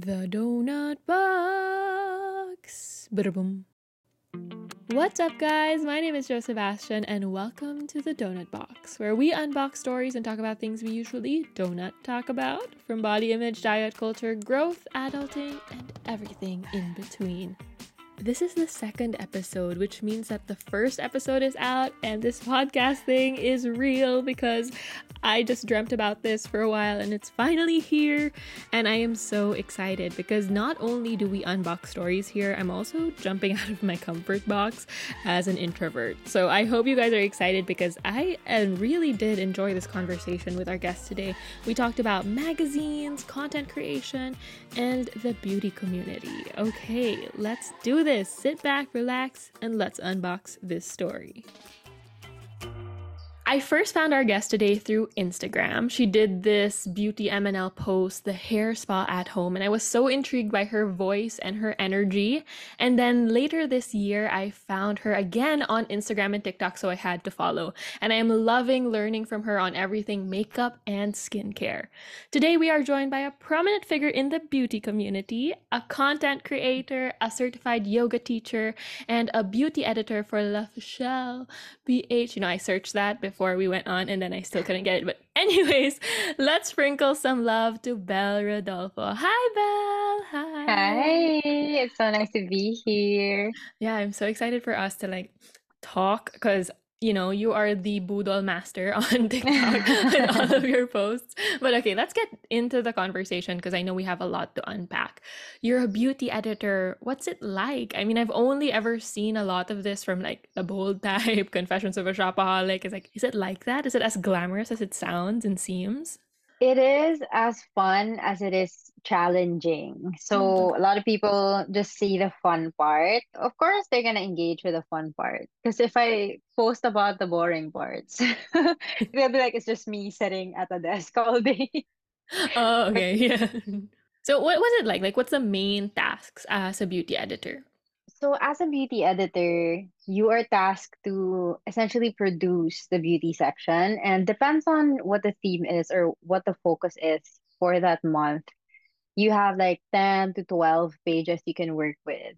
The Donut Box. Ba-da-boom. What's up, guys? My name is Jo Sebastian, and welcome to the Donut Box, where we unbox stories and talk about things we usually donut talk about from body image, diet culture, growth, adulting, and everything in between. This is the second episode, which means that the first episode is out and this podcast thing is real because I just dreamt about this for a while and it's finally here. And I am so excited because not only do we unbox stories here, I'm also jumping out of my comfort box as an introvert. So I hope you guys are excited because I really did enjoy this conversation with our guest today. We talked about magazines, content creation, and the beauty community. Okay, let's do this. Sit back, relax, and let's unbox this story. I first found our guest today through Instagram. She did this beauty MNL post, the hair spa at home, and I was so intrigued by her voice and her energy. And then later this year, I found her again on Instagram and TikTok, so I had to follow. And I am loving learning from her on everything makeup and skincare. Today, we are joined by a prominent figure in the beauty community, a content creator, a certified yoga teacher, and a beauty editor for L'Officiel PH. You know, I searched that before before we went on and then I still couldn't get it. But anyways, let's sprinkle some love to Belle Rodolfo. Hi Belle. Hi. Hi. It's so nice to be here. Yeah, I'm so excited for us to like talk because you know, you are the Boodle master on TikTok with all of your posts. But okay, let's get into the conversation because I know we have a lot to unpack. You're a beauty editor. What's it like? I mean, I've only ever seen a lot of this from like the bold type, Confessions of a Shopaholic. Is like, is it like that? Is it as glamorous as it sounds and seems? It is as fun as it is challenging. So hmm. a lot of people just see the fun part. Of course, they're gonna engage with the fun part. Because if I post about the boring parts, they'll be like, it's just me sitting at a desk all day. Oh, okay. Yeah. So what was it like? Like, what's the main tasks as a beauty editor? So, as a beauty editor, you are tasked to essentially produce the beauty section, and depends on what the theme is or what the focus is for that month. You have like 10 to 12 pages you can work with.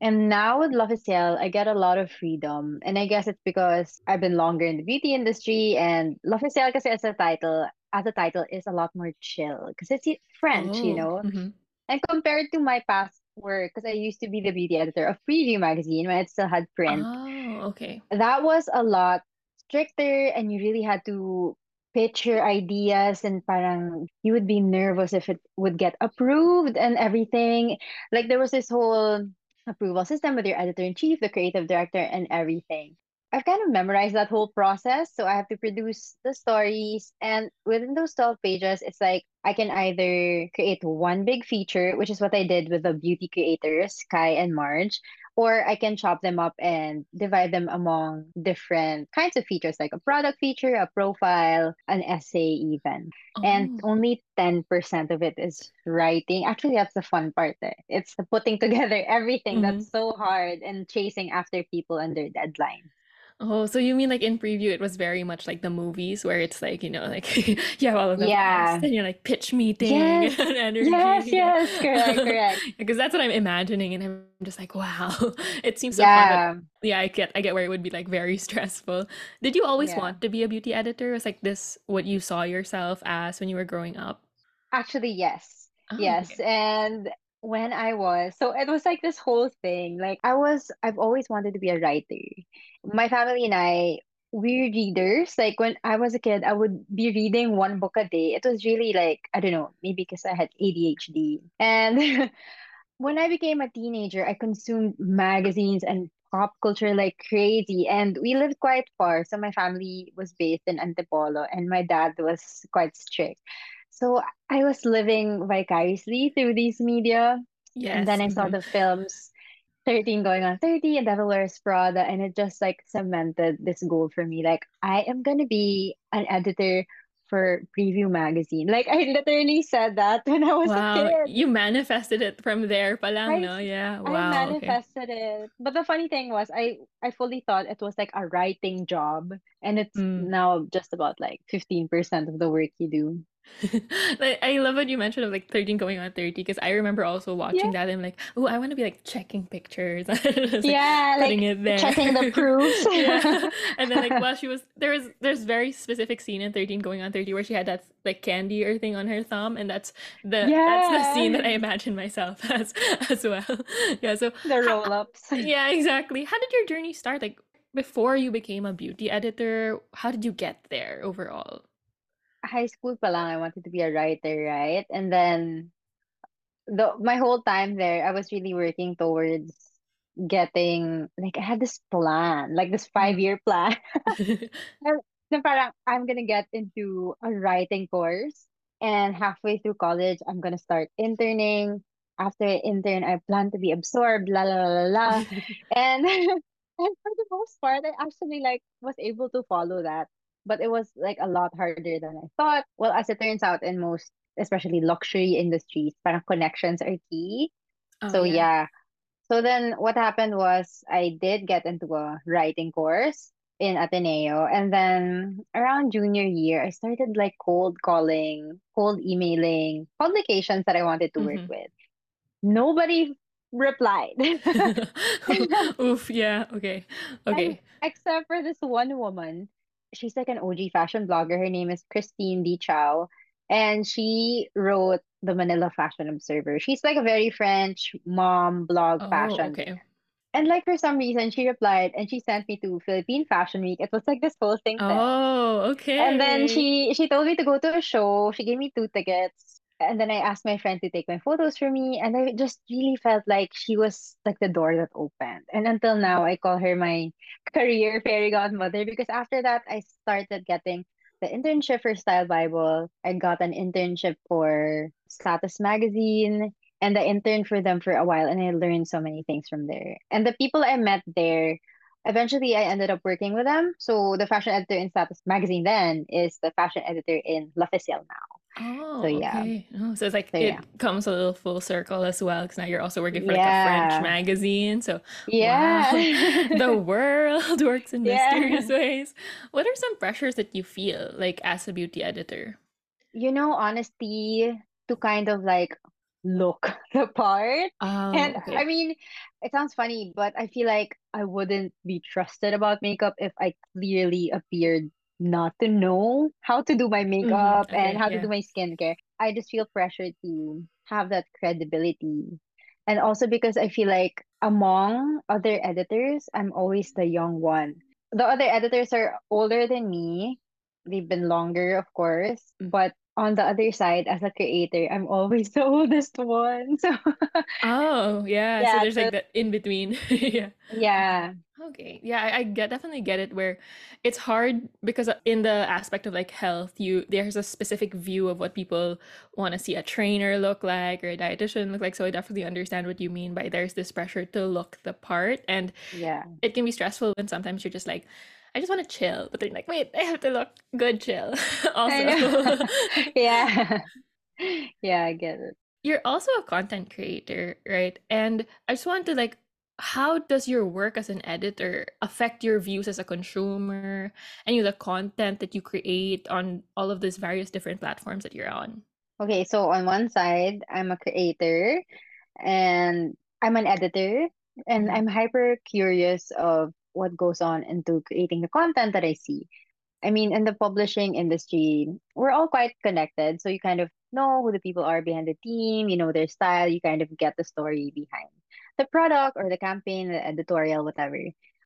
And now with L'Officiel, I get a lot of freedom. And I guess it's because I've been longer in the beauty industry and L'Officiel kasi as a title, as a title is a lot more chill because it's French, you Oh, know. mm-hmm. And compared to my past work, because I used to be the beauty editor of Preview magazine when it still had print, Oh, okay. that was a lot stricter and you really had to pitch your ideas and parang you would be nervous if it would get approved and everything. Like there was this whole approval system with your editor-in-chief, the creative director, and everything. I've kind of memorized that whole process. So I have to produce the stories. And within those 12 pages, it's like I can either create one big feature, which is what I did with the beauty creators, Kai and Marge, or I can chop them up and divide them among different kinds of features, like a product feature, a profile, an essay, even. And Oh. only 10% of it is writing. Actually, that's the fun part there. It's the putting together everything mm-hmm. that's so hard and chasing after people under deadlines. Oh, so you mean like in preview, it was very much like the movies where it's like, you know, like you have all of the Yeah. and you're like pitch meeting Yes. and Yes, energy. yes. Correct, correct. Because that's what I'm imagining, and I'm just like, wow, it seems so fun, but Yeah. yeah, I get I get where it would be like very stressful. Did you always Yeah. want to be a beauty editor? Was like this what you saw yourself as when you were growing up? Actually, yes. Oh, Yes. okay. And when I was, so it was like this whole thing. Like I was, I've always wanted to be a writer. My family and I, we're readers. Like when I was a kid, I would be reading one book a day. It was really like, I don't know, maybe because I had ADHD. And when I became a teenager, I consumed magazines and pop culture like crazy. And we lived quite far. So my family was based in Antipolo and my dad was quite strict. So I was living vicariously through these media. And then I saw mhm. the films 13 going on 30 and Devil Wears Prada. And it just like cemented this goal for me. Like, I am going to be an editor for Preview Magazine. Like, I literally said that when I was a Wow, kid. you manifested it from there pa lang, I no? Yeah. I Wow. Okay. manifested it. But the funny thing was I I fully thought it was like a writing job and it's Mm. now just about like 15% of the work you do. I love what you mentioned of like 13 going on 30 because I remember also Yeah. watching that and like, oh, I want to be like checking pictures, just like Yeah, putting like it there. checking the proofs. Yeah. And then like while she was there was there's very specific scene in 13 going on 30 where she had that like candy or thing on her thumb and that's the that's the scene that I imagine myself as as well. Yeah, so The roll-ups. yeah, exactly. How did your journey start? Like before you became a beauty editor, how did you get there overall? High school pa lang, I wanted to be a writer, right? And then the my whole time there, I was really working towards getting like I had this plan, like this Mm. five-year plan. Na na parang I'm gonna get into a writing course, and halfway through college, I'm gonna start interning. After I intern, I plan to be absorbed, la la la la la. And and for the most part, I actually like was able to follow that. But it was like a lot harder than I thought. Well, as it turns out, in most, especially luxury industries, parang connections are key. Oh So yeah. yeah, so then what happened was I did get into a writing course in Ateneo. And then around junior year, I started like cold calling, cold emailing publications that I wanted to work hmm with. Nobody replied. Oof, yeah, okay. And Okay. except for this one woman, she's like an OG fashion blogger. Her name is Christine Dychiao. And she wrote the Manila Fashion Observer. She's like a very French mom blog Oh, fashion okay. And like for some reason, she replied and she sent me to Philippine Fashion Week. It was like this whole thing then. Oh, okay. And then she she told me to go to a show. She gave me two tickets. And then I asked my friend to take my photos for me. And I just really felt like she was like the door that opened. And until now, I call her my career fairy godmother because after that, I started getting the internship for Style Bible. I got an internship for Status Magazine. And I interned for them for a while. And I learned so many things from there. And the people I met there Eventually, I ended up working with them. So the fashion editor in Status Magazine then is the fashion editor in La L'Officiel now. Oh, so Oh, yeah, okay. Oh, so it's like so it yeah, comes a little full circle as well, because now you're also working for like a French magazine. So, wow, the world works in yeah. mysterious ways. What are some pressures that you feel like as a beauty editor? You know, honesty to kind of like look the part. Oh, And I mean, it sounds funny, but I feel like I wouldn't be trusted about makeup if I clearly appeared not to know how to do my hmm makeup and Okay, how to do my skincare. I just feel pressured to have that credibility. And also because I feel like among other editors, I'm always the young one. The other editors are older than me. They've been longer, of course, but on the other side, as a creator, I'm always the oldest one. So Oh, yeah. yeah So there's so like that in between. Yeah. yeah, Okay. Yeah, I, I get definitely get it where it's hard because in the aspect of like health, you there's a specific view of what people want to see a trainer look like or a dietitian look like. So I definitely understand what you mean by there's this pressure to look the part and yeah, it can be stressful and sometimes you're just like, I just want to chill, but they're like, wait, I have to look good chill also. Yeah, yeah, I get it. You're also a content creator, right? And I just want to like, how does your work as an editor affect your views as a consumer and you know, the content that you create on all of these various different platforms that you're on? Okay, so on one side, I'm a creator and I'm an editor, and Mhm, I'm hyper curious of what goes on into creating the content that I see. I mean, in the publishing industry, we're all quite connected. So you kind of know who the people are behind the team, you know their style, you kind of get the story behind the product or the campaign, the editorial, whatever.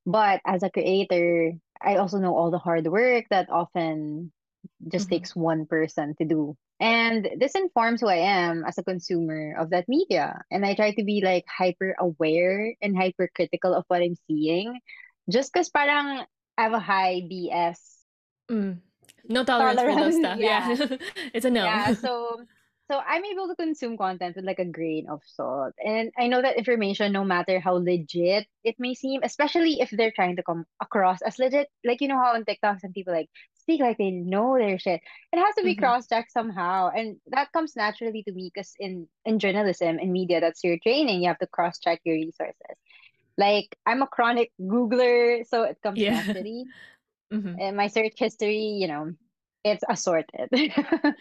But as a creator, I also know all the hard work that often just mhm. takes one person to do. And this informs who I am as a consumer of that media. And I try to be like hyper aware and hyper critical of what I'm seeing. Just because parang I have a high BS Mm. No tolerance for those stuff. Yeah. Yeah. It's a no. Yeah. So so I'm able to consume content with like a grain of salt. And I know that information, no matter how legit it may seem, especially if they're trying to come across as legit, like you know how on TikTok some people like speak like they know their shit. It has to be Mhm. cross-checked somehow. And that comes naturally to me because in, in journalism and media, that's your training. You have to cross-check your resources. Like I'm a chronic Googler, so it comes Yeah. naturally Mhm. and my search history, you know, it's assorted.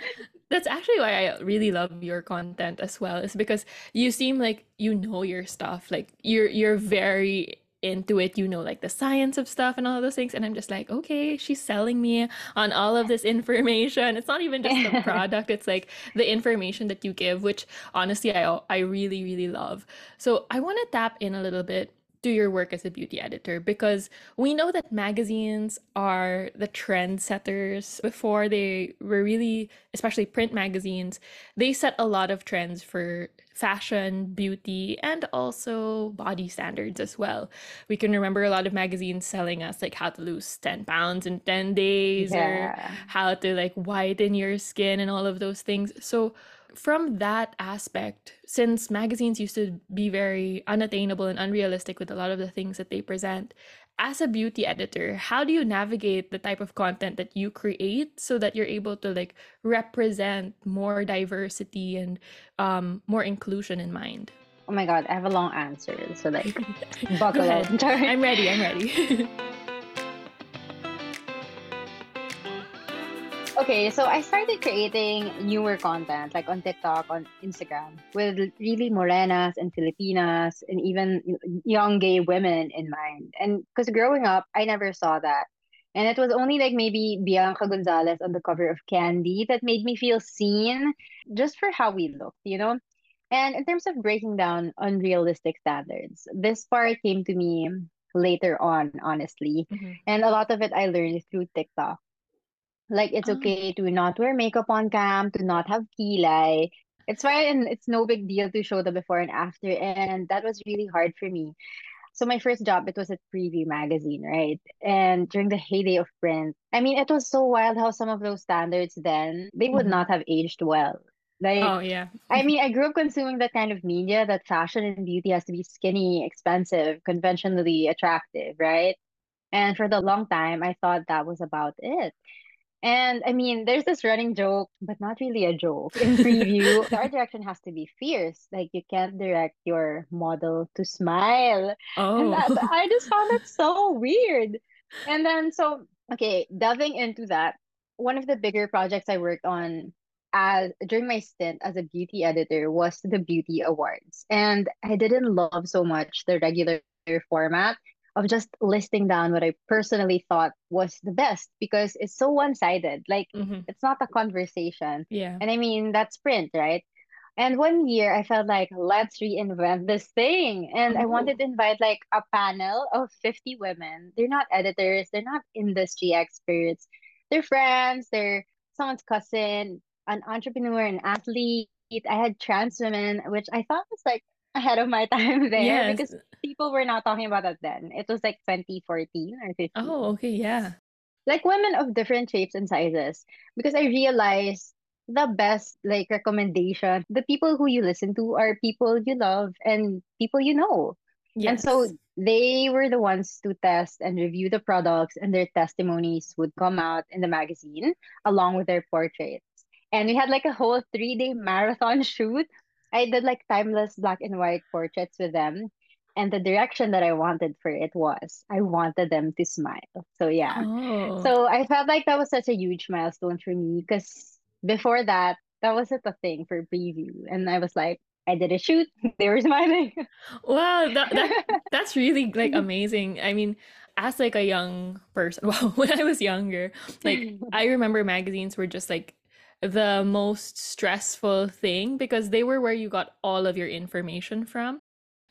That's actually why I really love your content as well. Is because you seem like you know your stuff. Like you're you're very into it, you know, like the science of stuff and all those things. And I'm just like, okay, she's selling me on all of this information. It's not even just the product, it's like the information that you give, which honestly, I, I really, really love. So I want to tap in a little bit to your work as a beauty editor because we know that magazines are the trendsetters before they were really especially print magazines they set a lot of trends for fashion, beauty, and also body standards as well. We can remember a lot of magazines selling us like how to lose 10 pounds in 10 days yeah. or how to like whiten your skin and all of those things. So from that aspect, since magazines used to be very unattainable and unrealistic with a lot of the things that they present, as a beauty editor, how do you navigate the type of content that you create so that you're able to like represent more diversity and um, more inclusion in mind? Oh my god, I have a long answer. So like buckle up. I'm ready, I'm ready. Okay, so I started creating newer content like on TikTok, on Instagram, with really morenas and Filipinas and even young gay women in mind. And because growing up, I never saw that. And it was only like maybe Bianca Gonzalez on the cover of Candy that made me feel seen just for how we looked, you know? And in terms of breaking down unrealistic standards, this part came to me later on, honestly. Mm-hmm. And a lot of it I learned through TikTok. Like it's Oh. okay to not wear makeup on cam, to not have kilay. It's fine and it's no big deal to show the before and after. And that was really hard for me. So my first job, it was at Preview magazine, right? And during the heyday of print, I mean, it was so wild how some of those standards then they would Mhm. not have aged well. Like, Oh yeah. I mean, I grew up consuming that kind of media that fashion and beauty has to be skinny, expensive, conventionally attractive, right? And for the long time, I thought that was about it. And I mean, there's this running joke, but not really a joke. In preview, the art direction has to be fierce. Like you can't direct your model to smile. And oh. that Oh. I just found that so weird. And then so okay, delving into that, one of the bigger projects I worked on as during my stint as a beauty editor was the beauty awards. And I didn't love so much the regular format of just listing down what I personally thought was the best because it's so one sided. Like hmm it's not a conversation. Yeah. And I mean, that's print, right? And one year I felt like, let's reinvent this thing. And I Oh. wanted to invite like a panel of 50 women. They're not editors, they're not industry experts. They're friends, they're someone's cousin, an entrepreneur, an athlete. I had trans women, which I thought was like ahead of my time there Yes. because people were not talking about that then. It was like 2014 or 15. Oh, okay, yeah. Like women of different shapes and sizes. Because I realized the best like recommendation, the people who you listen to are people you love and people you know. And so they were the ones to test and review the products, and their testimonies would come out in the magazine along with their portraits. And we had like a whole three day marathon shoot. I did like timeless black and white portraits with them. And the direction that I wanted for it was I wanted them to smile. So, yeah. Oh. So I felt like that was such a huge milestone for me because before that, that wasn't a thing for preview. And I was like, I did a shoot, they were smiling. Wow, that that that's really like amazing. I mean, as like a young person, well, when I was younger, like I remember magazines were just like the most stressful thing because they were where you got all of your information from.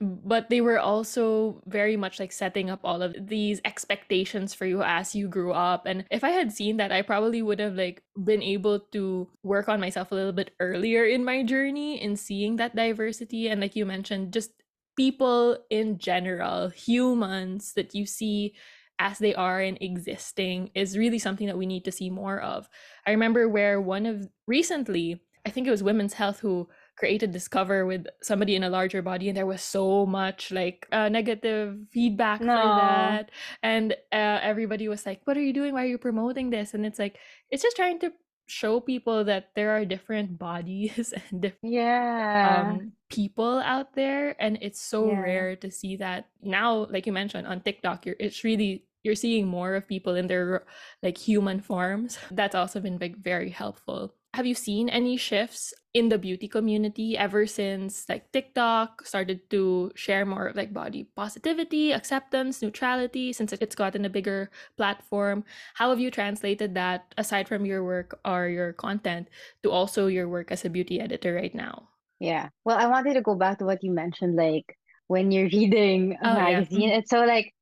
But they were also very much like setting up all of these expectations for you as you grew up. And if I had seen that, I probably would have like been able to work on myself a little bit earlier in my journey in seeing that diversity. And like you mentioned, just people in general, humans that you see as they are and existing is really something that we need to see more of. I remember where one of recently, I think it was Women's Health who created this cover with somebody in a larger body and there was so much like uh, negative feedback for that. And uh, everybody was like what are you doing? Why are you promoting this? And it's like it's just trying to show people that there are different bodies and different Yeah. um people out there and it's so Yeah. rare to see that now like you mentioned on TikTok you're it's really you're seeing more of people in their like human forms that's also been like very helpful have you seen any shifts in the beauty community ever since like TikTok started to share more of like body positivity, acceptance, neutrality, since it's gotten a bigger platform? How have you translated that aside from your work or your content to also your work as a beauty editor right now? Yeah. Well, I wanted to go back to what you mentioned, like when you're reading a Oh yeah. magazine, it's so like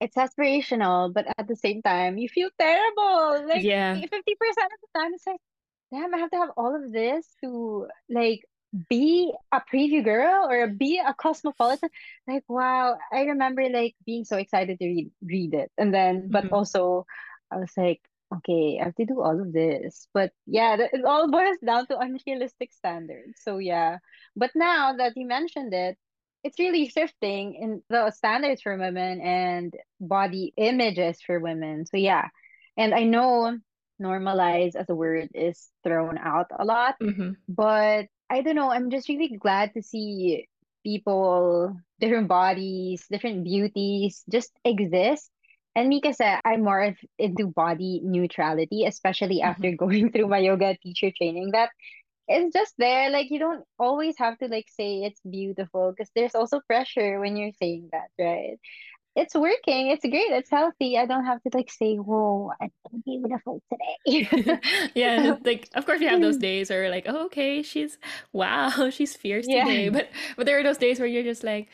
it's aspirational, but at the same time, you feel terrible. Like Yeah. 50% of the time, it's like, damn, I have to have all of this to like be a preview girl or be a cosmopolitan. Like, wow, I remember like being so excited to read read it. And then, but Mhm. also I was like, okay, I have to do all of this. But yeah, it all boils down to unrealistic standards. So yeah. But now that you mentioned it, it's really shifting in the standards for women and body images for women. So yeah. And I know normalize as a word is thrown out a lot, Mhm. but I don't know, I'm just really glad to see people, different bodies, different beauties just exist. And me kasi, I'm more of into body neutrality, especially after Mhm. going through my yoga teacher training. That it's just there. Like you don't always have to like say it's beautiful because there's also pressure when you're saying that, right? It's working. It's great. It's healthy. I don't have to like say, "Whoa, I'm beautiful today." yeah, like of course you have those days where like, oh, okay, she's wow, she's fierce today. But but there are those days where you're just like,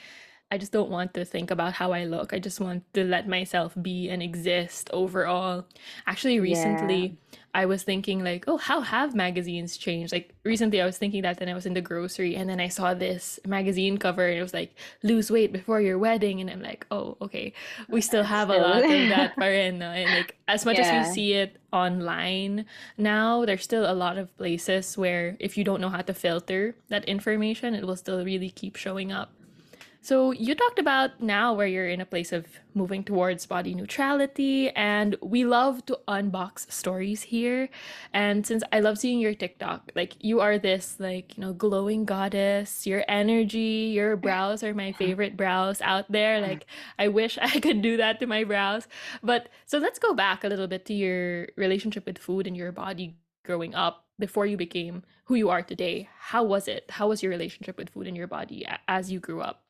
I just don't want to think about how I look. I just want to let myself be and exist overall. Actually, Yeah. recently I was thinking like, oh, how have magazines changed? Like recently I was thinking that then I was in the grocery and then I saw this magazine cover and it was like lose weight before your wedding and I'm like, oh, okay. We still have a lot of that pa rin, no? And like as much as we see it online now, there's still a lot of places where if you don't know how to filter that information, it will still really keep showing up. So you talked about now where you're in a place of moving towards body neutrality, and we love to unbox stories here. And since I love seeing your TikTok, like you are this like, you know, glowing goddess, your energy, your brows are my favorite brows out there. Mm. Like I wish I could do that to my brows. But so let's go back a little bit to your relationship with food and your body growing up before you became who you are today. How was it? How was your relationship with food and your body as you grew up?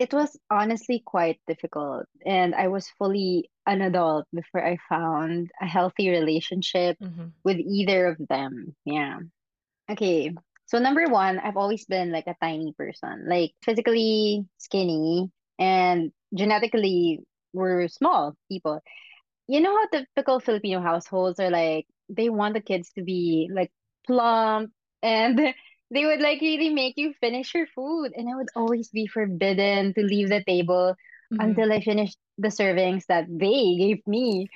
It was honestly quite difficult, and I was fully an adult before I found a healthy relationship Mhm. with either of them. Yeah. Okay. So number one, I've always been like a tiny person, like physically skinny and genetically we're small people. You know how typical Filipino households are like, they want the kids to be like plump and they would like really make you finish your food. And I would always be forbidden to leave the table Mhm. until I finished the servings that they gave me.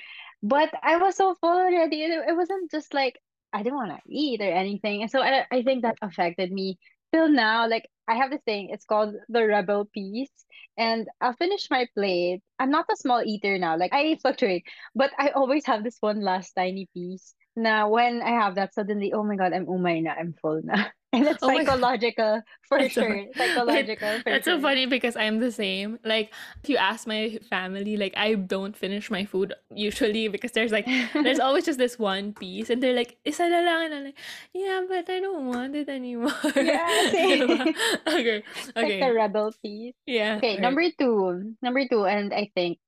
But I was so full already. It, it wasn't just like I didn't want to eat or anything. And so I, I think that affected me till now. Like I have this thing, it's called the rebel piece. And I'll finish my plate. I'm not a small eater now. Like I fluctuate but I always have this one last tiny piece. Now, when I have that, suddenly, oh my God, I'm umay na, I'm full na. And it's Oh psychological for that's sure. Wait, Psychological for that's so funny because I'm the same. Like, if you ask my family, like, I don't finish my food usually because there's like, there's always just this one piece, and they're like, isa na lang, and I'm like, yeah, but I don't want it anymore. Yeah, same. okay, Like the rebel piece. yeah, Okay, right. number two. Number two, and I think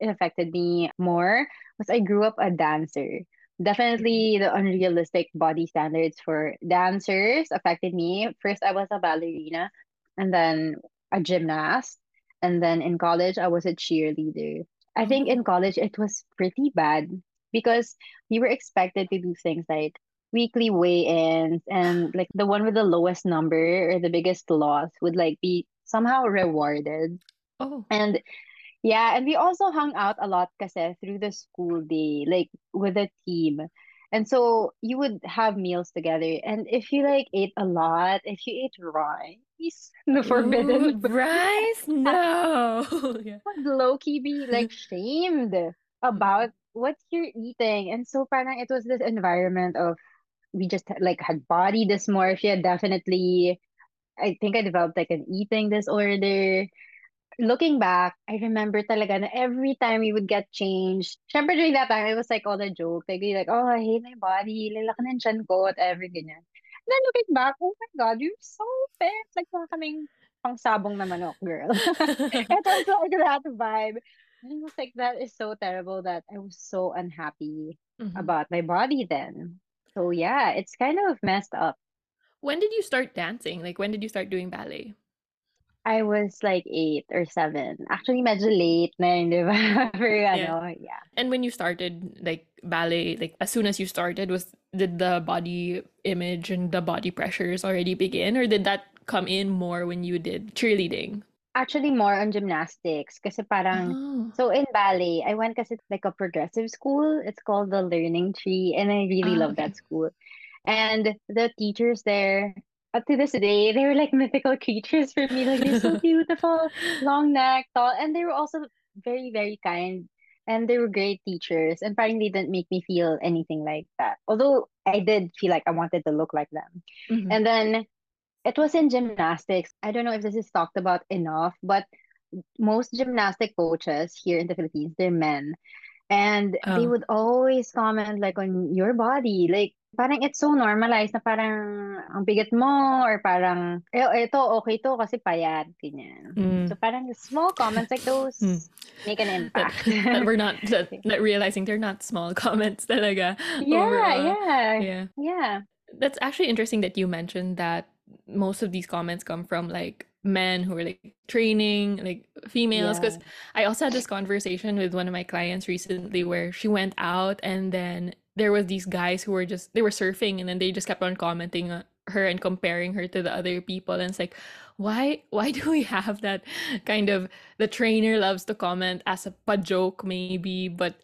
it affected me more was I grew up a dancer. Definitely the unrealistic body standards for dancers affected me. First, I was a ballerina and then a gymnast. And then in college, I was a cheerleader. I think in Oh, college, it was pretty bad because we were expected to do things like weekly weigh-ins and like the one with the lowest number or the biggest loss would like be somehow rewarded. oh, And yeah, and we also hung out a lot kasi through the school day, like with a team. And so you would have meals together. And if you like ate a lot, if you ate rice, the forbidden food, rice? No, yeah. would low-key be like shamed about Mhm. what you're eating. And so parang it was this environment of we just like had body dysmorphia, definitely. I think I developed like an eating disorder looking back, I remember talaga na every time we would get changed, syempre during that time, it was like all the joke. Like, you're like, oh, I hate my body. Lalaki ng tiyan ko, whatever, ganyan. And then looking back, oh my God, you're so fit. Like, mga kaming pangsabong na manok, girl. it was like that vibe. And it was like, that is so terrible that I was so unhappy Mhm. about my body then. So yeah, it's kind of messed up. When did you start dancing? Like when did you start doing ballet? I was like eight or seven. Actually, medyo late na yun, di ba? Pero ano, yeah. And when you started like ballet, like as soon as you started, was did the body image and the body pressures already begin, or did that come in more when you did cheerleading? Actually, more on gymnastics. Kasi parang, Oh. so in ballet, I went kasi it's like a progressive school. It's called the Learning Tree, and I really Ah, love okay. that school. And the teachers there, up to this day, they were like mythical creatures for me. Like, they're so beautiful, long neck, tall, and they were also very, very kind. And they were great teachers, and parang they didn't make me feel anything like that. Although I did feel like I wanted to look like them. Mhm. And then it was in gymnastics. I don't know if this is talked about enough, but most gymnastic coaches here in the Philippines, they're men. And they Oh. would always comment like on your body. Like parang it's so normalized na parang ang bigat mo or parang eh, ito okay to kasi payat ganyan. Mm. So parang small comments like those Mm. make an That, impact. that we're not that, that realizing they're not small comments talaga yeah, overall. yeah. Yeah. Yeah. That's actually interesting that you mentioned that most of these comments come from like men who are like training, like females. Because Yeah. I also had this conversation with one of my clients recently where she went out and then there was these guys who were just they were surfing and then they just kept on commenting on her and comparing her to the other people. And it's like why why do we have that kind of the trainer loves to comment as a, a joke maybe but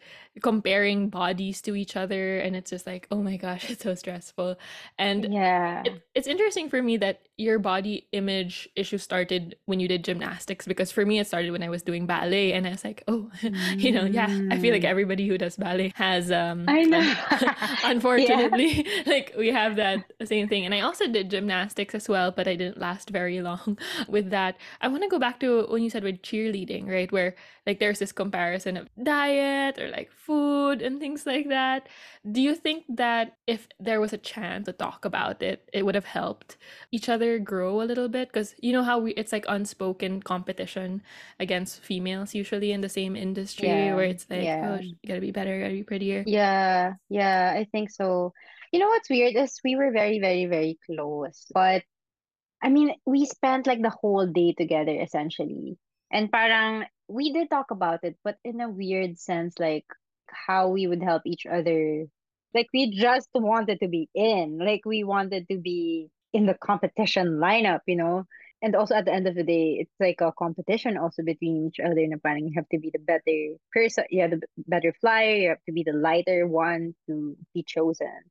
comparing bodies to each other and it's just like oh my gosh it's so stressful and Yeah. it, it's interesting for me that your body image issue started when you did gymnastics because for me it started when I was doing ballet and I was like oh you know yeah I feel like Mm. everybody who does ballet has um I know. un- unfortunately like we have that same thing and I also did gymnastics as well but I didn't last very long with that I want to go back to when you said with cheerleading right where like there's this comparison of diet or like food and things like that do you think that if there was a chance to talk about it it would have helped each other grow a little bit because you know how we it's like unspoken competition against females usually in the same industry Yeah. where it's like Yeah. oh you gotta be better gotta be prettier Yeah, yeah, I think so. You know what's weird is we were very, very, very close. But I mean, we spent like the whole day together essentially. And parang we did talk about it, but in a weird sense, like how we would help each other. Like we just wanted to be in. Like we wanted to be in the competition lineup, you know? And also at the end of the day, it's like a competition also between each other. Na parang you have to be the better person, you have the better flyer, you have to be the lighter one to be chosen.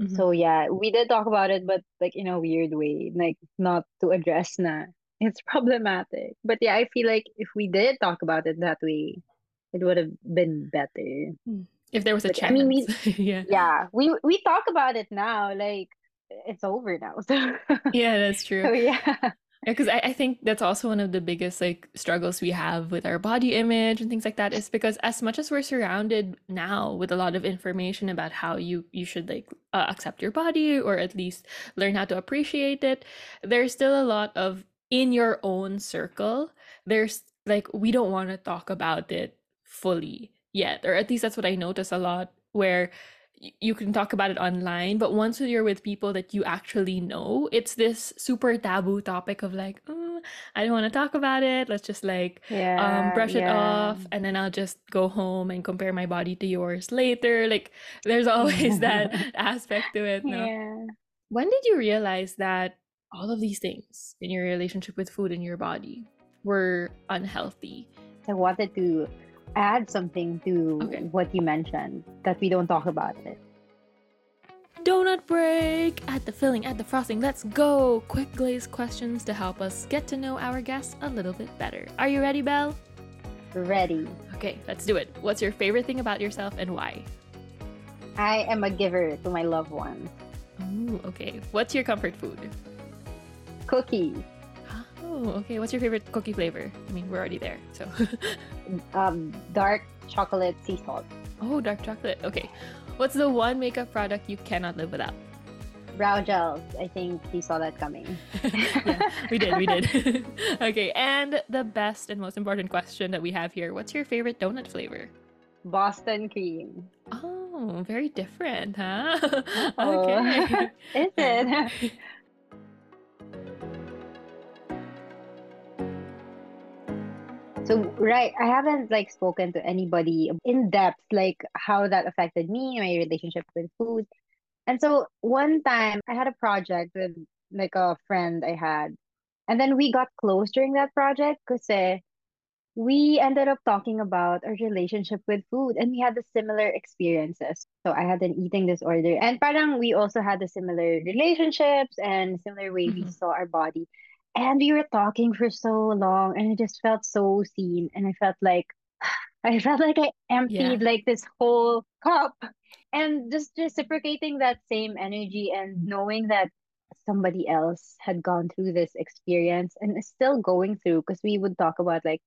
Mhm. So yeah, we did talk about it, but like in a weird way, like not to address na it's problematic. But yeah, I feel like if we did talk about it that way, it would have been better. if there was a But I mean, we yeah yeah, we we talk about it now, like it's over now. So yeah that's true so yeah. because I, I think that's also one of the biggest like struggles we have with our body image and things like that is because as much as we're surrounded now with a lot of information about how you you should like uh, accept your body or at least learn how to appreciate it there's still a lot of in your own circle there's like we don't want to talk about it fully yet or at least that's what i notice a lot where you can talk about it online but once you're with people that you actually know it's this super taboo topic of like "Mm, i don't want to talk about it let's just like um Yeah, brush it off and then i'll just go home and compare my body to yours later like there's always that aspect to it no Yeah. when did you realize that all of these things in your relationship with food and your body were unhealthy I wanted to add something to Okay. what you mentioned that we don't talk about it. Donut break! Add the filling, add the frosting, let's go! Quick glaze questions to help us get to know our guests a little bit better. Are you ready, Belle? Ready. Okay, let's do it. What's your favorite thing about yourself and why? I am a giver to my loved ones. Ooh, okay. What's your comfort food? Cookies. Oh, okay. What's your favorite cookie flavor? I mean, we're already there, so. Um, dark chocolate sea salt. oh, dark chocolate. Okay. What's the one makeup product you cannot live without? Brow gels. I think you saw that coming. yeah, we did, we did. okay, and the best and most important question that we have here what's your favorite donut flavor? Boston cream. Oh, very different, huh? Okay. Is it? So right, I haven't like spoken to anybody in depth like how that affected me, my relationship with food. And so one time I had a project with like a friend I had, and then we got close during that project because we ended up talking about our relationship with food and we had the similar experiences. So I had an eating disorder and parang we also had the similar relationships and similar way we Mhm. saw our body. And we were talking for so long and I just felt so seen and I felt like I felt like I emptied like this whole cup and just reciprocating that same energy and knowing that somebody else had gone through this experience and is still going through because we would talk about like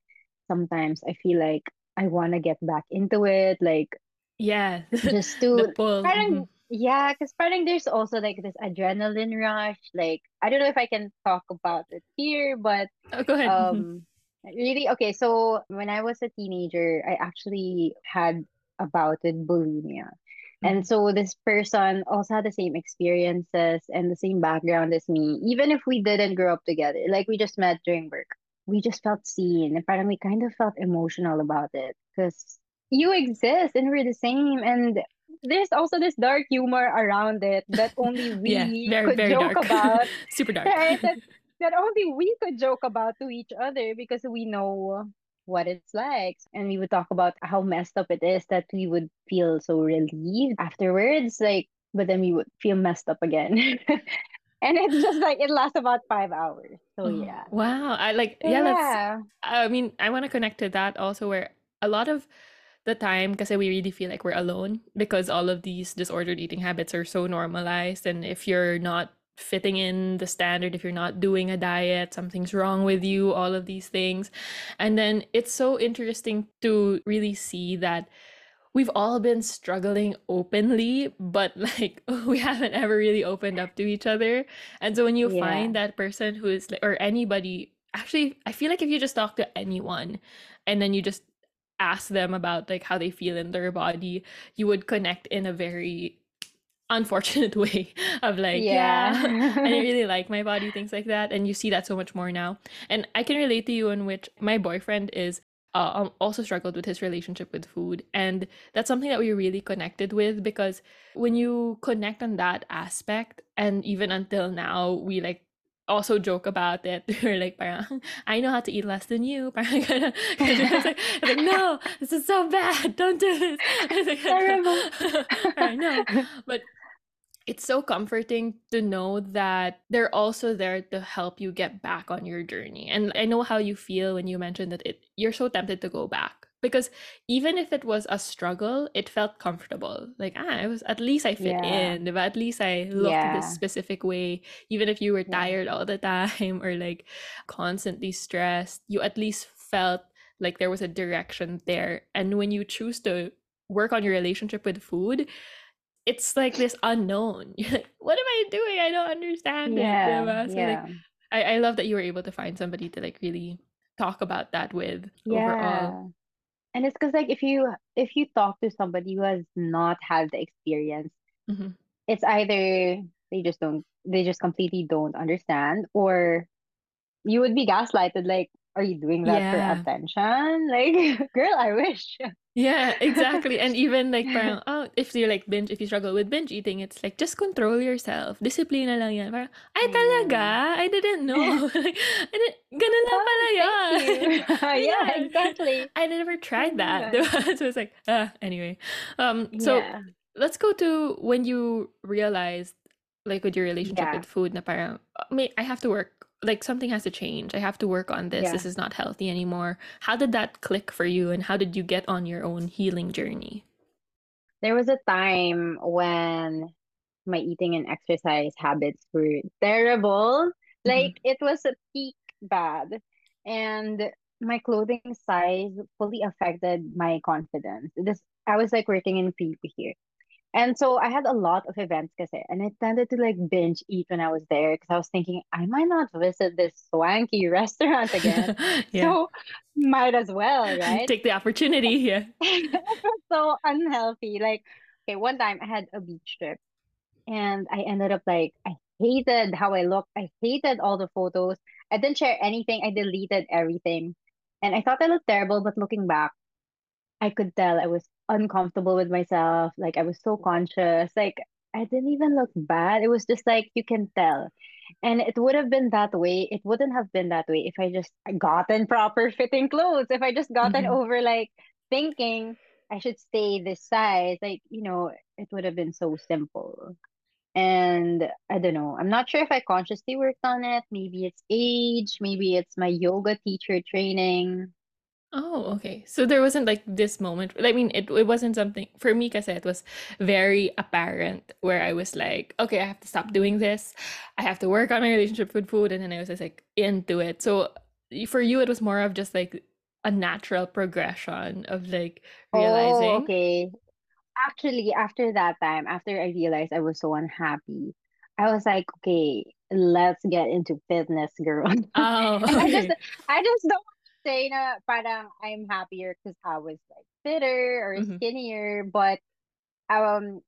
sometimes I feel like I want to get back into it like Yeah. just to parang. Yeah because parang there's also like this adrenaline rush like I don't know if I can talk about it here but Oh, go ahead. mhm. um, really, okay. So when I was a teenager, I actually had about it bulimia. And Mhm. so this person also had the same experiences and the same background as me. Even if we didn't grow up together, like we just met during work, we just felt seen. And parang we kind of felt emotional about it because you exist and we're the same. And there's also this dark humor around it that only Yeah, we very, could very joke dark. about Super dark. right that that only we could joke about to each other because we know what it's like and we would talk about how messed up it is that we would feel so relieved afterwards like but then we would feel messed up again and it's just like it lasts about five hours so Oh, yeah wow. I like, yeah, yeah I mean, I want to connect to that also where a lot of the time, because we really feel like we're alone because all of these disordered eating habits are so normalized. And if you're not fitting in the standard, if you're not doing a diet, something's wrong with you, all of these things. And then it's so interesting to really see that we've all been struggling openly, but like we haven't ever really opened up to each other. And so when you yeah find that person who is like, or anybody, actually, I feel like if you just talk to anyone and then you just ask them about like how they feel in their body, you would connect in a very unfortunate way of like, yeah, I really like my body, things like that. And you see that so much more now. And I can relate to you in which my boyfriend is uh, um, also struggled with his relationship with food. And that's something that we really connected with because when you connect on that aspect, and even until now, we like also joke about it. We're like, parang, I know how to eat less than you. Parang ganun. Kasi it's like, like, no, this is so bad. Don't do this. Like, terrible I know. But it's so comforting to know that they're also there to help you get back on your journey. And I know how you feel when you mentioned that it you're so tempted to go back because even if it was a struggle, it felt comfortable. Like ah, it was at least I fit yeah in, but at least I looked this specific way. Even if you were yeah tired all the time or like constantly stressed, you at least felt like there was a direction there. And when you choose to work on your relationship with food, it's like this unknown. You're like, what am I doing? I don't understand yeah diba? So like I, I love that you were able to find somebody to like really talk about that with overall. And it's because like if you if you talk to somebody who has not had the experience, Mhm. it's either they just don't they just completely don't understand or you would be gaslighted like are you doing that for attention? Like girl, I wish. Yeah, exactly. And even like parang, oh, if you're like binge, if you struggle with binge eating, it's like just control yourself. Disciplina lang yan. Parang, ay I talaga? I didn't know. like, I didn't, ganun lang Oh, pala yan. yeah, Yeah. exactly. I never tried that. Yeah. so it's like, ah, anyway. Um, so Yeah. let's go to when you realized like with your relationship Yeah. with food na parang "Uh, may I have to work like something has to change. I have to work on this. Yeah. This is not healthy anymore. How did that click for you and how did you get on your own healing journey? There was a time when my eating and exercise habits were terrible. Mhm. Like it was a peak bad. And my clothing size fully affected my confidence. This I was like working in PP here. And so I had a lot of events kasi, and I tended to like binge eat when I was there because I was thinking I might not visit this swanky restaurant again. yeah. So might as well, right? Take the opportunity. Yeah. so unhealthy. Like, okay, one time I had a beach trip and I ended up like I hated how I looked. I hated all the photos. I didn't share anything. I deleted everything. And I thought I looked terrible, but looking back, I could tell I was uncomfortable with myself. Like I was so conscious. Like I didn't even look bad. It was just like you can tell. And it would have been that way. It wouldn't have been that way if I just gotten proper fitting clothes. If I just gotten Mhm. over like thinking I should stay this size, like, you know, it would have been so simple. And I don't know. I'm not sure if I consciously worked on it. Maybe it's age, maybe it's my yoga teacher training. Oh, okay. So there wasn't like this moment. I mean, it it wasn't something for me because it was very apparent where I was like, okay, I have to stop doing this. I have to work on my relationship with food, and then I was just like into it. So for you, it was more of just like a natural progression of like realizing. Oh, realizing, okay. Actually, after that time, after I realized I was so unhappy, I was like, okay, let's get into fitness, girl. oh, And I just. I just don't say na parang I'm happier because I was like fitter or hmm skinnier, but um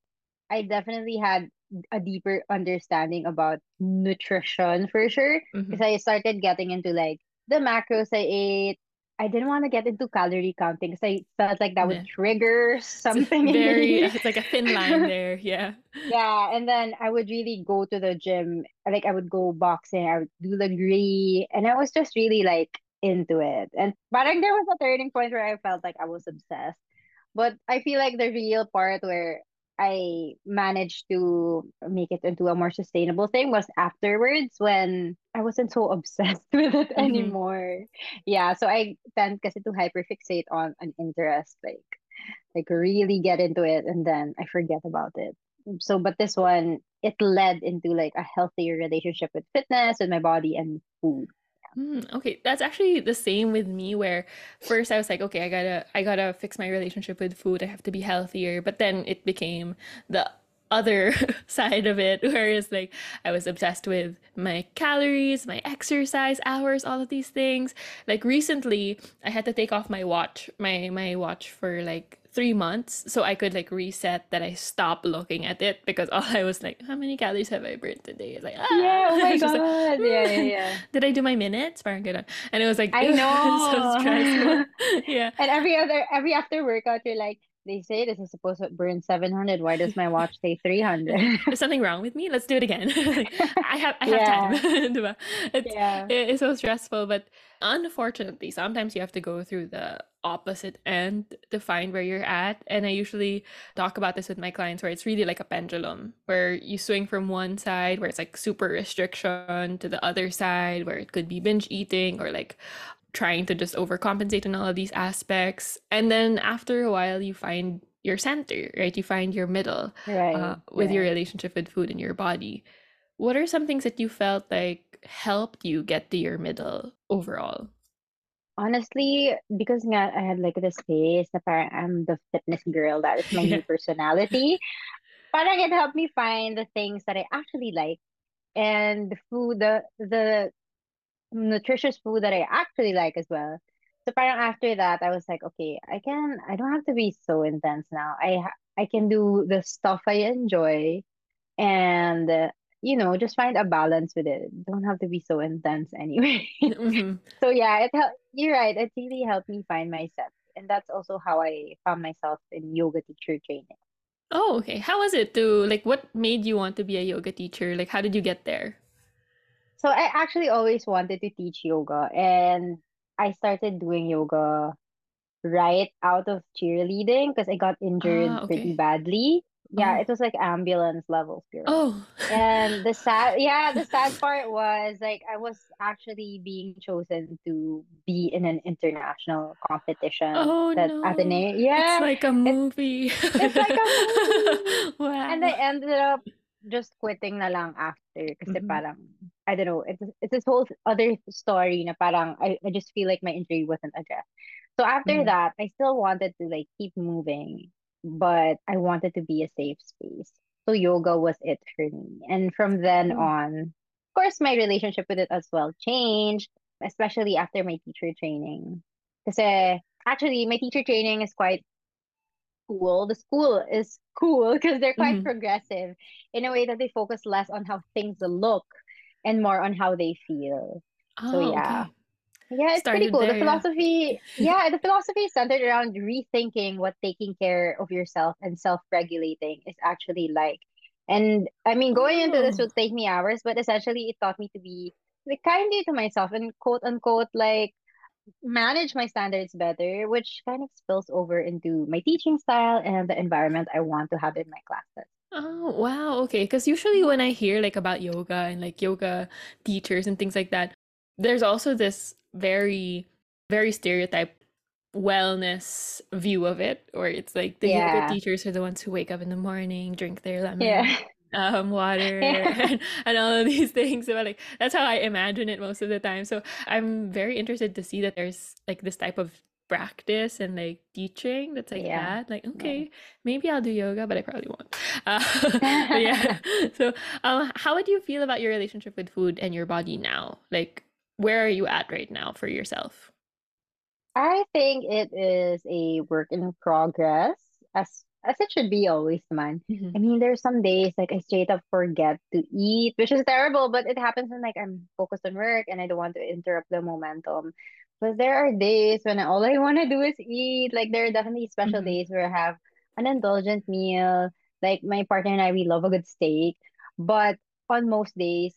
I definitely had a deeper understanding about nutrition for sure because I started getting into like the macros I ate. I didn't want to get into calorie counting because I felt like that would Yeah. trigger something in very, me. it's like a thin line there. Yeah. Yeah, and then I would really go to the gym. Like I would go boxing, I would do the Lagree, and I was just really like into it. And but like there was a turning point where I felt like I was obsessed. But I feel like the real part where I managed to make it into a more sustainable thing was afterwards when I wasn't so obsessed with it hmm anymore. Yeah, so I tend kasi to hyperfixate on an interest, like like really get into it and then I forget about it. So, but this one, it led into like a healthier relationship with fitness, with my body and food. Mm, okay, that's actually the same with me where first I was like, okay, I gotta I gotta fix my relationship with food. I have to be healthier. But then it became the other side of it, where it's like I was obsessed with my calories, my exercise hours, all of these things. Like recently, I had to take off my watch, my my watch for like three months so I could like reset that I stopped looking at it because all I was like, how many calories have I burned today? It's like, Yeah, oh ah, my it's just like, God. Yeah, yeah, yeah. did I do my minutes? And it was like, I was so stressful. know. Yeah. And every other every after workout, you're like, they say this is supposed to burn 700. Why does my watch say 300? There's something wrong with me. Let's do it again. I have I have time. Yeah, diba? It's yeah. it's so stressful, but unfortunately, sometimes you have to go through the opposite end to find where you're at. And I usually talk about this with my clients where it's really like a pendulum, where you swing from one side where it's like super restriction to the other side where it could be binge eating or like trying to just overcompensate in all of these aspects. And then after a while, you find your center, right? You find your middle uh, Right, with your relationship with food and your body. What are some things that you felt like helped you get to your middle overall? Honestly, because nga I had like this phase na parang I'm the fitness girl, that is my new personality. Parang it helped me find the things that I actually like and the food, the the nutritious food that I actually like as well. So parang after that, I was like, okay, I can, I don't have to be so intense now. I I can do the stuff I enjoy and you know, just find a balance with it. Don't have to be so intense anyway. hmm So yeah, it helped. You're right. It really helped me find myself, and that's also how I found myself in yoga teacher training. Oh, okay. How was it to like what made you want to be a yoga teacher? Like how did you get there? So I actually always wanted to teach yoga, and I started doing yoga right out of cheerleading because I got injured Ah, pretty badly. Yeah, Oh. it was like ambulance level girl. Oh. And the sad, yeah, the sad part was like I was actually being chosen to be in an international competition Oh that no. Ateneo. It's like a movie. it's like a movie. And I ended up just quitting na lang after kasi Mhm. parang I don't know, it's it's this whole other story na parang I, I just feel like my injury wasn't addressed. So after Mhm. that, I still wanted to like keep moving, but I wanted to be a safe space. So yoga was it for me. And from then Cool. on, of course, my relationship with it as well changed, especially after my teacher training. Because actually, my teacher training is quite cool. The school is cool because they're quite Mhm. progressive in a way that they focus less on how things look and more on how they feel. So Oh, yeah. okay. Yeah, it's pretty cool. The there, yeah. philosophy, yeah, the philosophy is centered around rethinking what taking care of yourself and self-regulating is actually like. And I mean, going into this would take me hours, but essentially it taught me to be like kinder to myself and quote unquote like manage my standards better, which kind of spills over into my teaching style and the environment I want to have in my classes. Oh, wow. Okay. Because usually when I hear like about yoga and like yoga teachers and things like that, there's also this very, very stereotype wellness view of it, where it's like the yoga Yeah. teachers are the ones who wake up in the morning, drink their lemon, Yeah. um, water, Yeah. and, and all of these things. But like that's how I imagine it most of the time. So I'm very interested to see that there's like this type of practice and like teaching that's like Yeah. that. Like, okay, maybe I'll do yoga, but I probably won't. Uh, yeah. So, um, how would you feel about your relationship with food and your body now? Like, where are you at right now for yourself? I think it is a work in progress, as as it should be always, man. Mhm. I mean, there's some days like I straight up forget to eat, which is terrible, but it happens when like I'm focused on work and I don't want to interrupt the momentum. But there are days when all I want to do is eat. Like there are definitely special Mhm. days where I have an indulgent meal. Like my partner and I, we love a good steak. But on most days,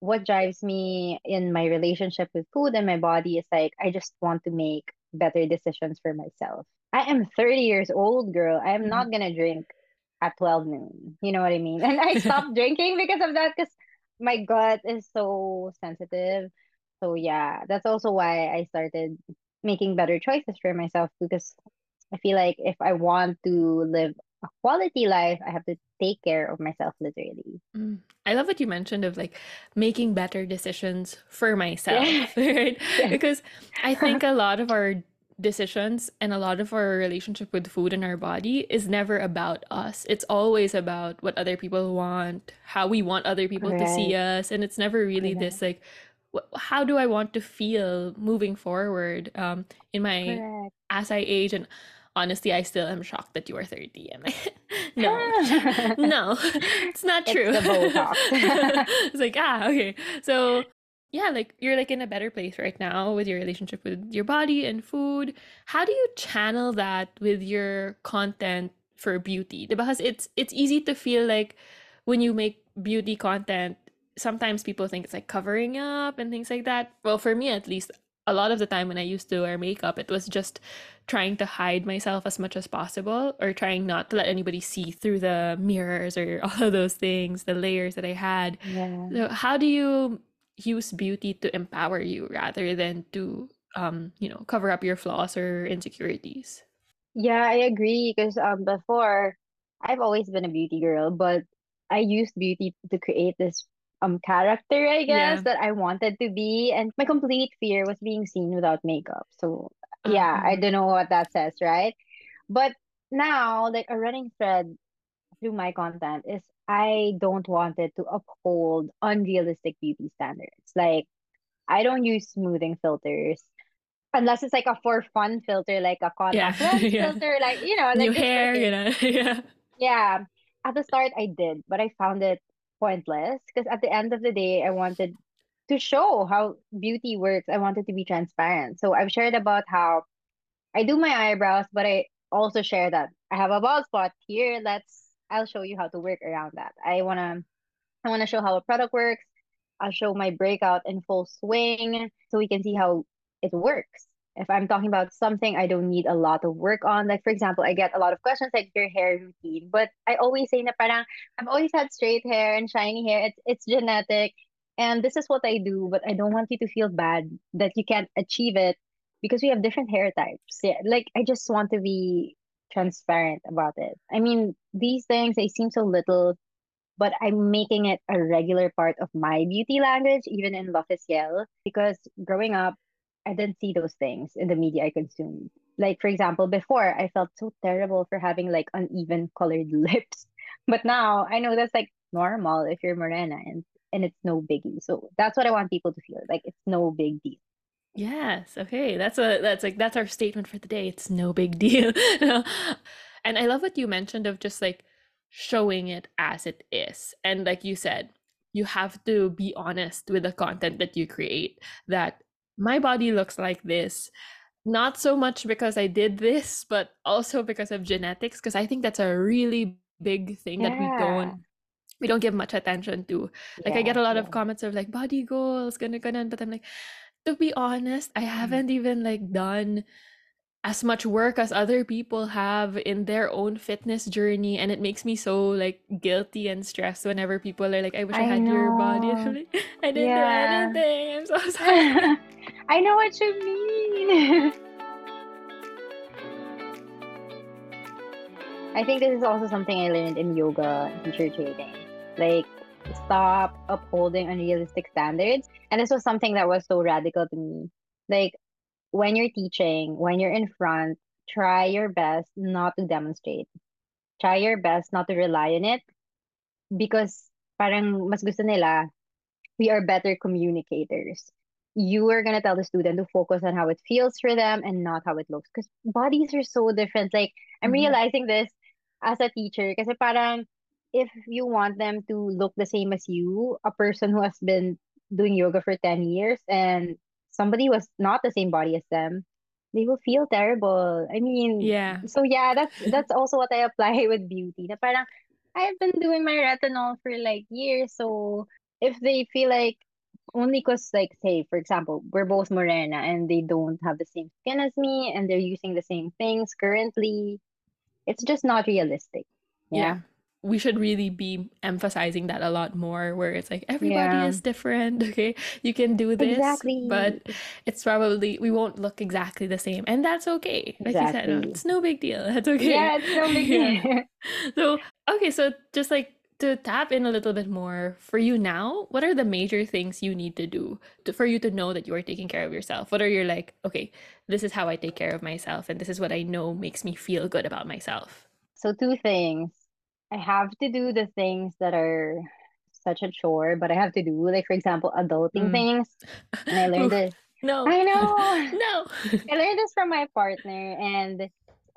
what drives me in my relationship with food and my body is like I just want to make better decisions for myself. I am 30 years old, girl. I am not mm-hmm. gonna drink at 12 noon. You know what I mean? And I stopped drinking because of that because my gut is so sensitive. So yeah, that's also why I started making better choices for myself because I feel like if I want to live a quality life, I have to take care of myself literally. Mm. I love what you mentioned of like making better decisions for Yeah. myself, right? Yeah. Because I think a lot of our decisions and a lot of our relationship with food and our body is never about us. It's always about what other people want, how we want other people to see us, and it's never really this like how do I want to feel moving forward um in my Correct. as I age and honestly I still am shocked that you are 30 and no. No it's not It's true. Botox. it's like ah okay. So yeah like you're like in a better place right now with your relationship with your body and food. How do you channel that with your content for beauty? Because it's it's easy to feel like when you make beauty content sometimes people think it's like covering up and things like that. Well for me at least a lot of the time when I used to wear makeup, it was just trying to hide myself as much as possible or trying not to let anybody see through the mirrors or all of those things, the layers that I had. Yeah. So how do you use beauty to empower you rather than to um, you know, cover up your flaws or insecurities? Yeah, I agree because um before I've always been a beauty girl, but I used beauty to create this um character, I guess, Yeah. that I wanted to be, and my complete fear was being seen without makeup. So yeah, I Um, don't know what that says, right? But now, like a running thread through my content is I don't want it to uphold unrealistic beauty standards. Like I don't use smoothing filters unless it's like a for fun filter, like a yeah. lens yeah. filter, like you know, New like for hair, you know. yeah. Yeah. At the start, I did, but I found it pointless because at the end of the day, I wanted to show how beauty works. I wanted to be transparent. So I've shared about how I do my eyebrows, but I also share that I have a bald spot here. Let's I'll show you how to work around that. I wanna I wanna show how a product works. I'll show my breakout in full swing so we can see how it works. If I'm talking about something I don't need a lot of work on, like for example, I get a lot of questions like your hair routine, but I always say na parang I've always had straight hair and shiny hair. It's it's genetic, and this is what I do. But I don't want you to feel bad that you can't achieve it because we have different hair types. Yeah, like I just want to be transparent about it. I mean, these things they seem so little but I'm making it a regular part of my beauty language, even in L'Officiel, because growing up, I didn't see those things in the media I consumed. Like, for example, before I felt so terrible for having like uneven colored lips. But now I know that's like normal if you're morena and, and it's no biggie. So that's what I want people to feel. Like it's no big deal. Yes. Okay. That's a that's like that's our statement for the day. It's no big deal. and I love what you mentioned of just like showing it as it is. And like you said, you have to be honest with the content that you create that my body looks like this not so much because I did this, but also because of genetics. Because I think that's a really big thing that we don't we don't give much attention to. Like I get a lot yeah. of comments of like body goals, gonna gonna, but I'm like, to be honest, I Mm. haven't even like done as much work as other people have in their own fitness journey and it makes me so like guilty and stressed whenever people are like I wish I I had your body like I didn't Yeah. do anything I'm so sorry I know what you mean. I think this is also something I learned in yoga and teacher training. Like, stop upholding unrealistic standards. And this was something that was so radical to me. Like, when you're teaching, when you're in front, try your best not to demonstrate. Try your best not to rely on it because parang mas gusto nila we are better communicators. You are gonna tell the student to focus on how it feels for them and not how it looks. Because bodies are so different. Like I'm Mhm. realizing this as a teacher. Kasi parang if you want them to look the same as you, a person who has been doing yoga for 10 years and somebody who has not the same body as them, they will feel terrible. I mean, yeah so yeah, that's that's also what I apply with beauty. Na parang I've been doing my retinol for like years, so if they feel like only cause like say for example we're both morena and they don't have the same skin as me and they're using the same things currently it's just not realistic yeah. yeah we should really be emphasizing that a lot more where it's like everybody yeah. is different okay? You can do this exactly. but it's probably we won't look exactly the same and that's okay. Like you said exactly. it's no big deal. That's okay. Yeah it's no big yeah. deal. So okay so just like to tap in a little bit more for you now what are the major things you need to do to, for you to know that you are taking care of yourself? What are your like okay this is how i take care of myself and this is what i know makes me feel good about myself so two things. I have to do the things that are such a chore but i have to do like for example adulting Mm. things and i learned this. No. I know. No. I learned this from my partner, and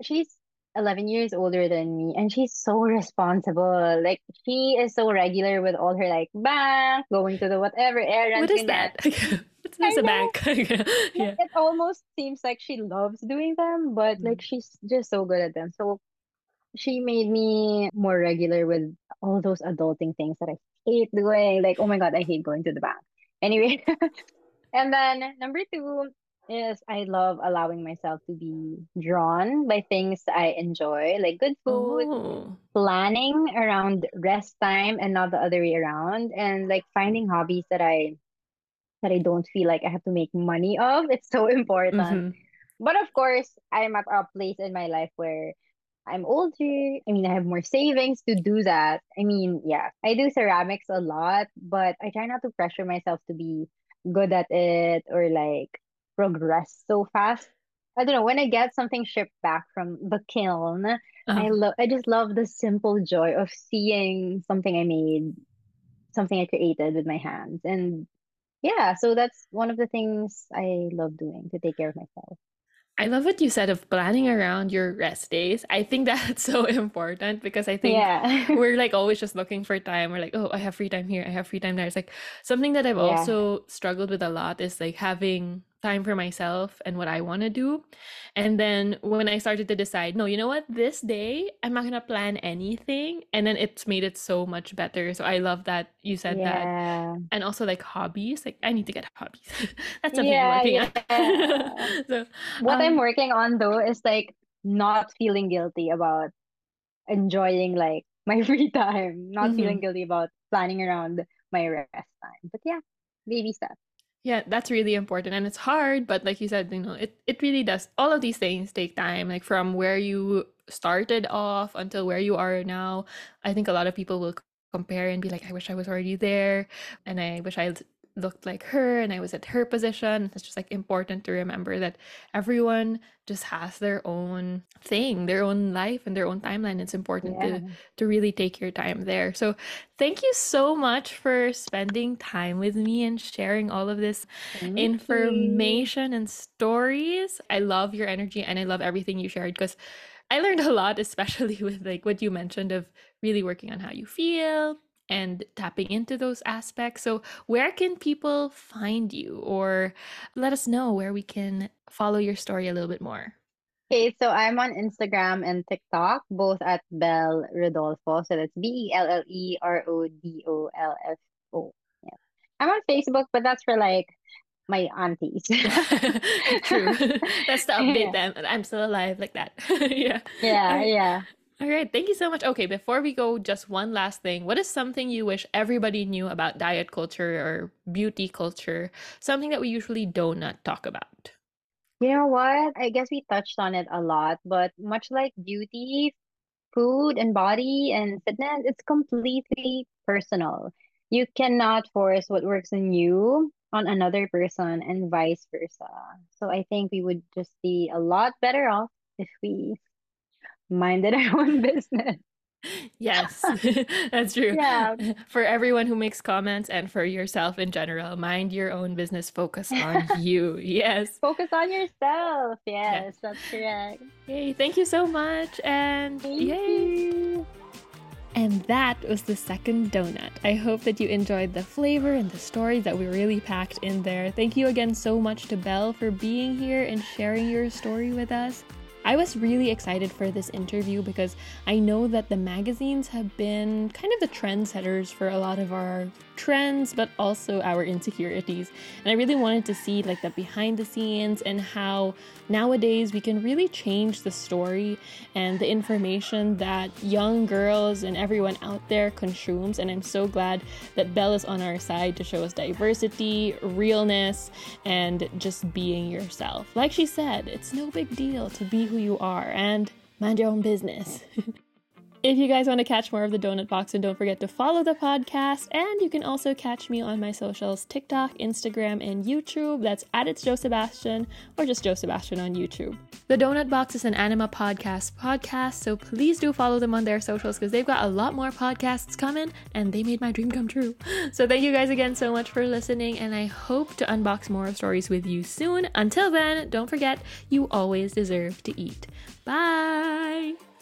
she's 11 years older than me, and she's so responsible. Like, she is so regular with all her, like, bank, going to the whatever errands, is ganyan. that it's this a bank yeah it almost seems like she loves doing them, but, like, Mm. she's just so good at them. So, she made me more regular with all those adulting things that I hate doing. Like, oh my God, I hate going to the bank. Anyway, and then number two is I love allowing myself to be drawn by things I enjoy, like good food, oh planning around rest time and not the other way around, and like finding hobbies that I that I don't feel like I have to make money of. It's so important. hmm But of course, I'm at a place in my life where I'm older. I mean, I have more savings to do that. I mean, yeah, I do ceramics a lot, but I try not to pressure myself to be good at it or like progress so fast. I don't know, when I get something shipped back from the kiln, I uh, love I just love the simple joy of seeing something I made, something I created with my hands. And yeah, so that's one of the things I love doing to take care of myself. I love what you said of planning around your rest days. I think that's so important because I think Yeah. we're like always just looking for time. We're like, oh, I have free time here, I have free time there. It's like something that I've Yeah. also struggled with a lot is like having time for myself and what I want to do. And then when I started to decide, no, you know what, this day I'm not gonna plan anything, and then it's made it so much better. So I love that you said that. And also like hobbies, like I need to get hobbies. That's something I'm Yeah, working on. so What I'm um working on though is like not feeling guilty about enjoying like my free time, not feeling mhm. guilty about planning around my rest time. But yeah, baby steps. Yeah, that's really important and it's hard, but like you said, you know, it it really does. All of these things take time, like from where you started off until where you are now. I think a lot of people will compare and be like, I wish I was already there and I wish I looked like her and I was at her position. It's just like important to remember that everyone just has their own thing, their own life and their own timeline. It's important Yeah. to to really take your time there. So thank you so much for spending time with me and sharing all of this Thank you. information and stories. I love your energy and I love everything you shared because I learned a lot, especially with like what you mentioned of really working on how you feel and tapping into those aspects. So, where can people find you or let us know where we can follow your story a little bit more? Okay, so I'm on Instagram and TikTok, both at Belle Rodolfo. So that's B E L L E R O D O L F O. Yeah. I'm on Facebook, but that's for like my aunties. True. That's to update Yeah. them. I'm still alive like that. yeah. Yeah, yeah. All right, thank you so much. Okay, before we go, just one last thing. What is something you wish everybody knew about diet culture or beauty culture? Something that we usually do not talk about. You know what? I guess we touched on it a lot, but much like beauty, food and body and fitness, it's completely personal. You cannot force what works in you on another person and vice versa. So I think we would just be a lot better off if we minded our own business. Yes, that's true. Yeah. For everyone who makes comments and for yourself in general, mind your own business, focus on you. Yes. Focus on yourself. Yeah. Yes, that's correct. Yay, thank you so much. And Thank yay. you. And that was the second donut. I hope that you enjoyed the flavor and the story that we really packed in there. Thank you again so much to Belle for being here and sharing your story with us. I was really excited for this interview because I know that the magazines have been kind of the trendsetters for a lot of our trends, but also our insecurities. And I really wanted to see like the behind the scenes and how nowadays we can really change the story and the information that young girls and everyone out there consumes. And I'm so glad that Belle is on our side to show us diversity, realness, and just being yourself. Like she said, it's no big deal to be who you are and mind your own business. If you guys want to catch more of the Donut Box, then don't forget to follow the podcast. And you can also catch me on my socials TikTok, Instagram, and YouTube. That's at It's Jo Sebastian or just Jo Sebastian on YouTube. The Donut Box is an Anima podcast podcast, so please do follow them on their socials because they've got a lot more podcasts coming and they made my dream come true. So thank you guys again so much for listening, and I hope to unbox more stories with you soon. Until then, don't forget, you always deserve to eat. Bye!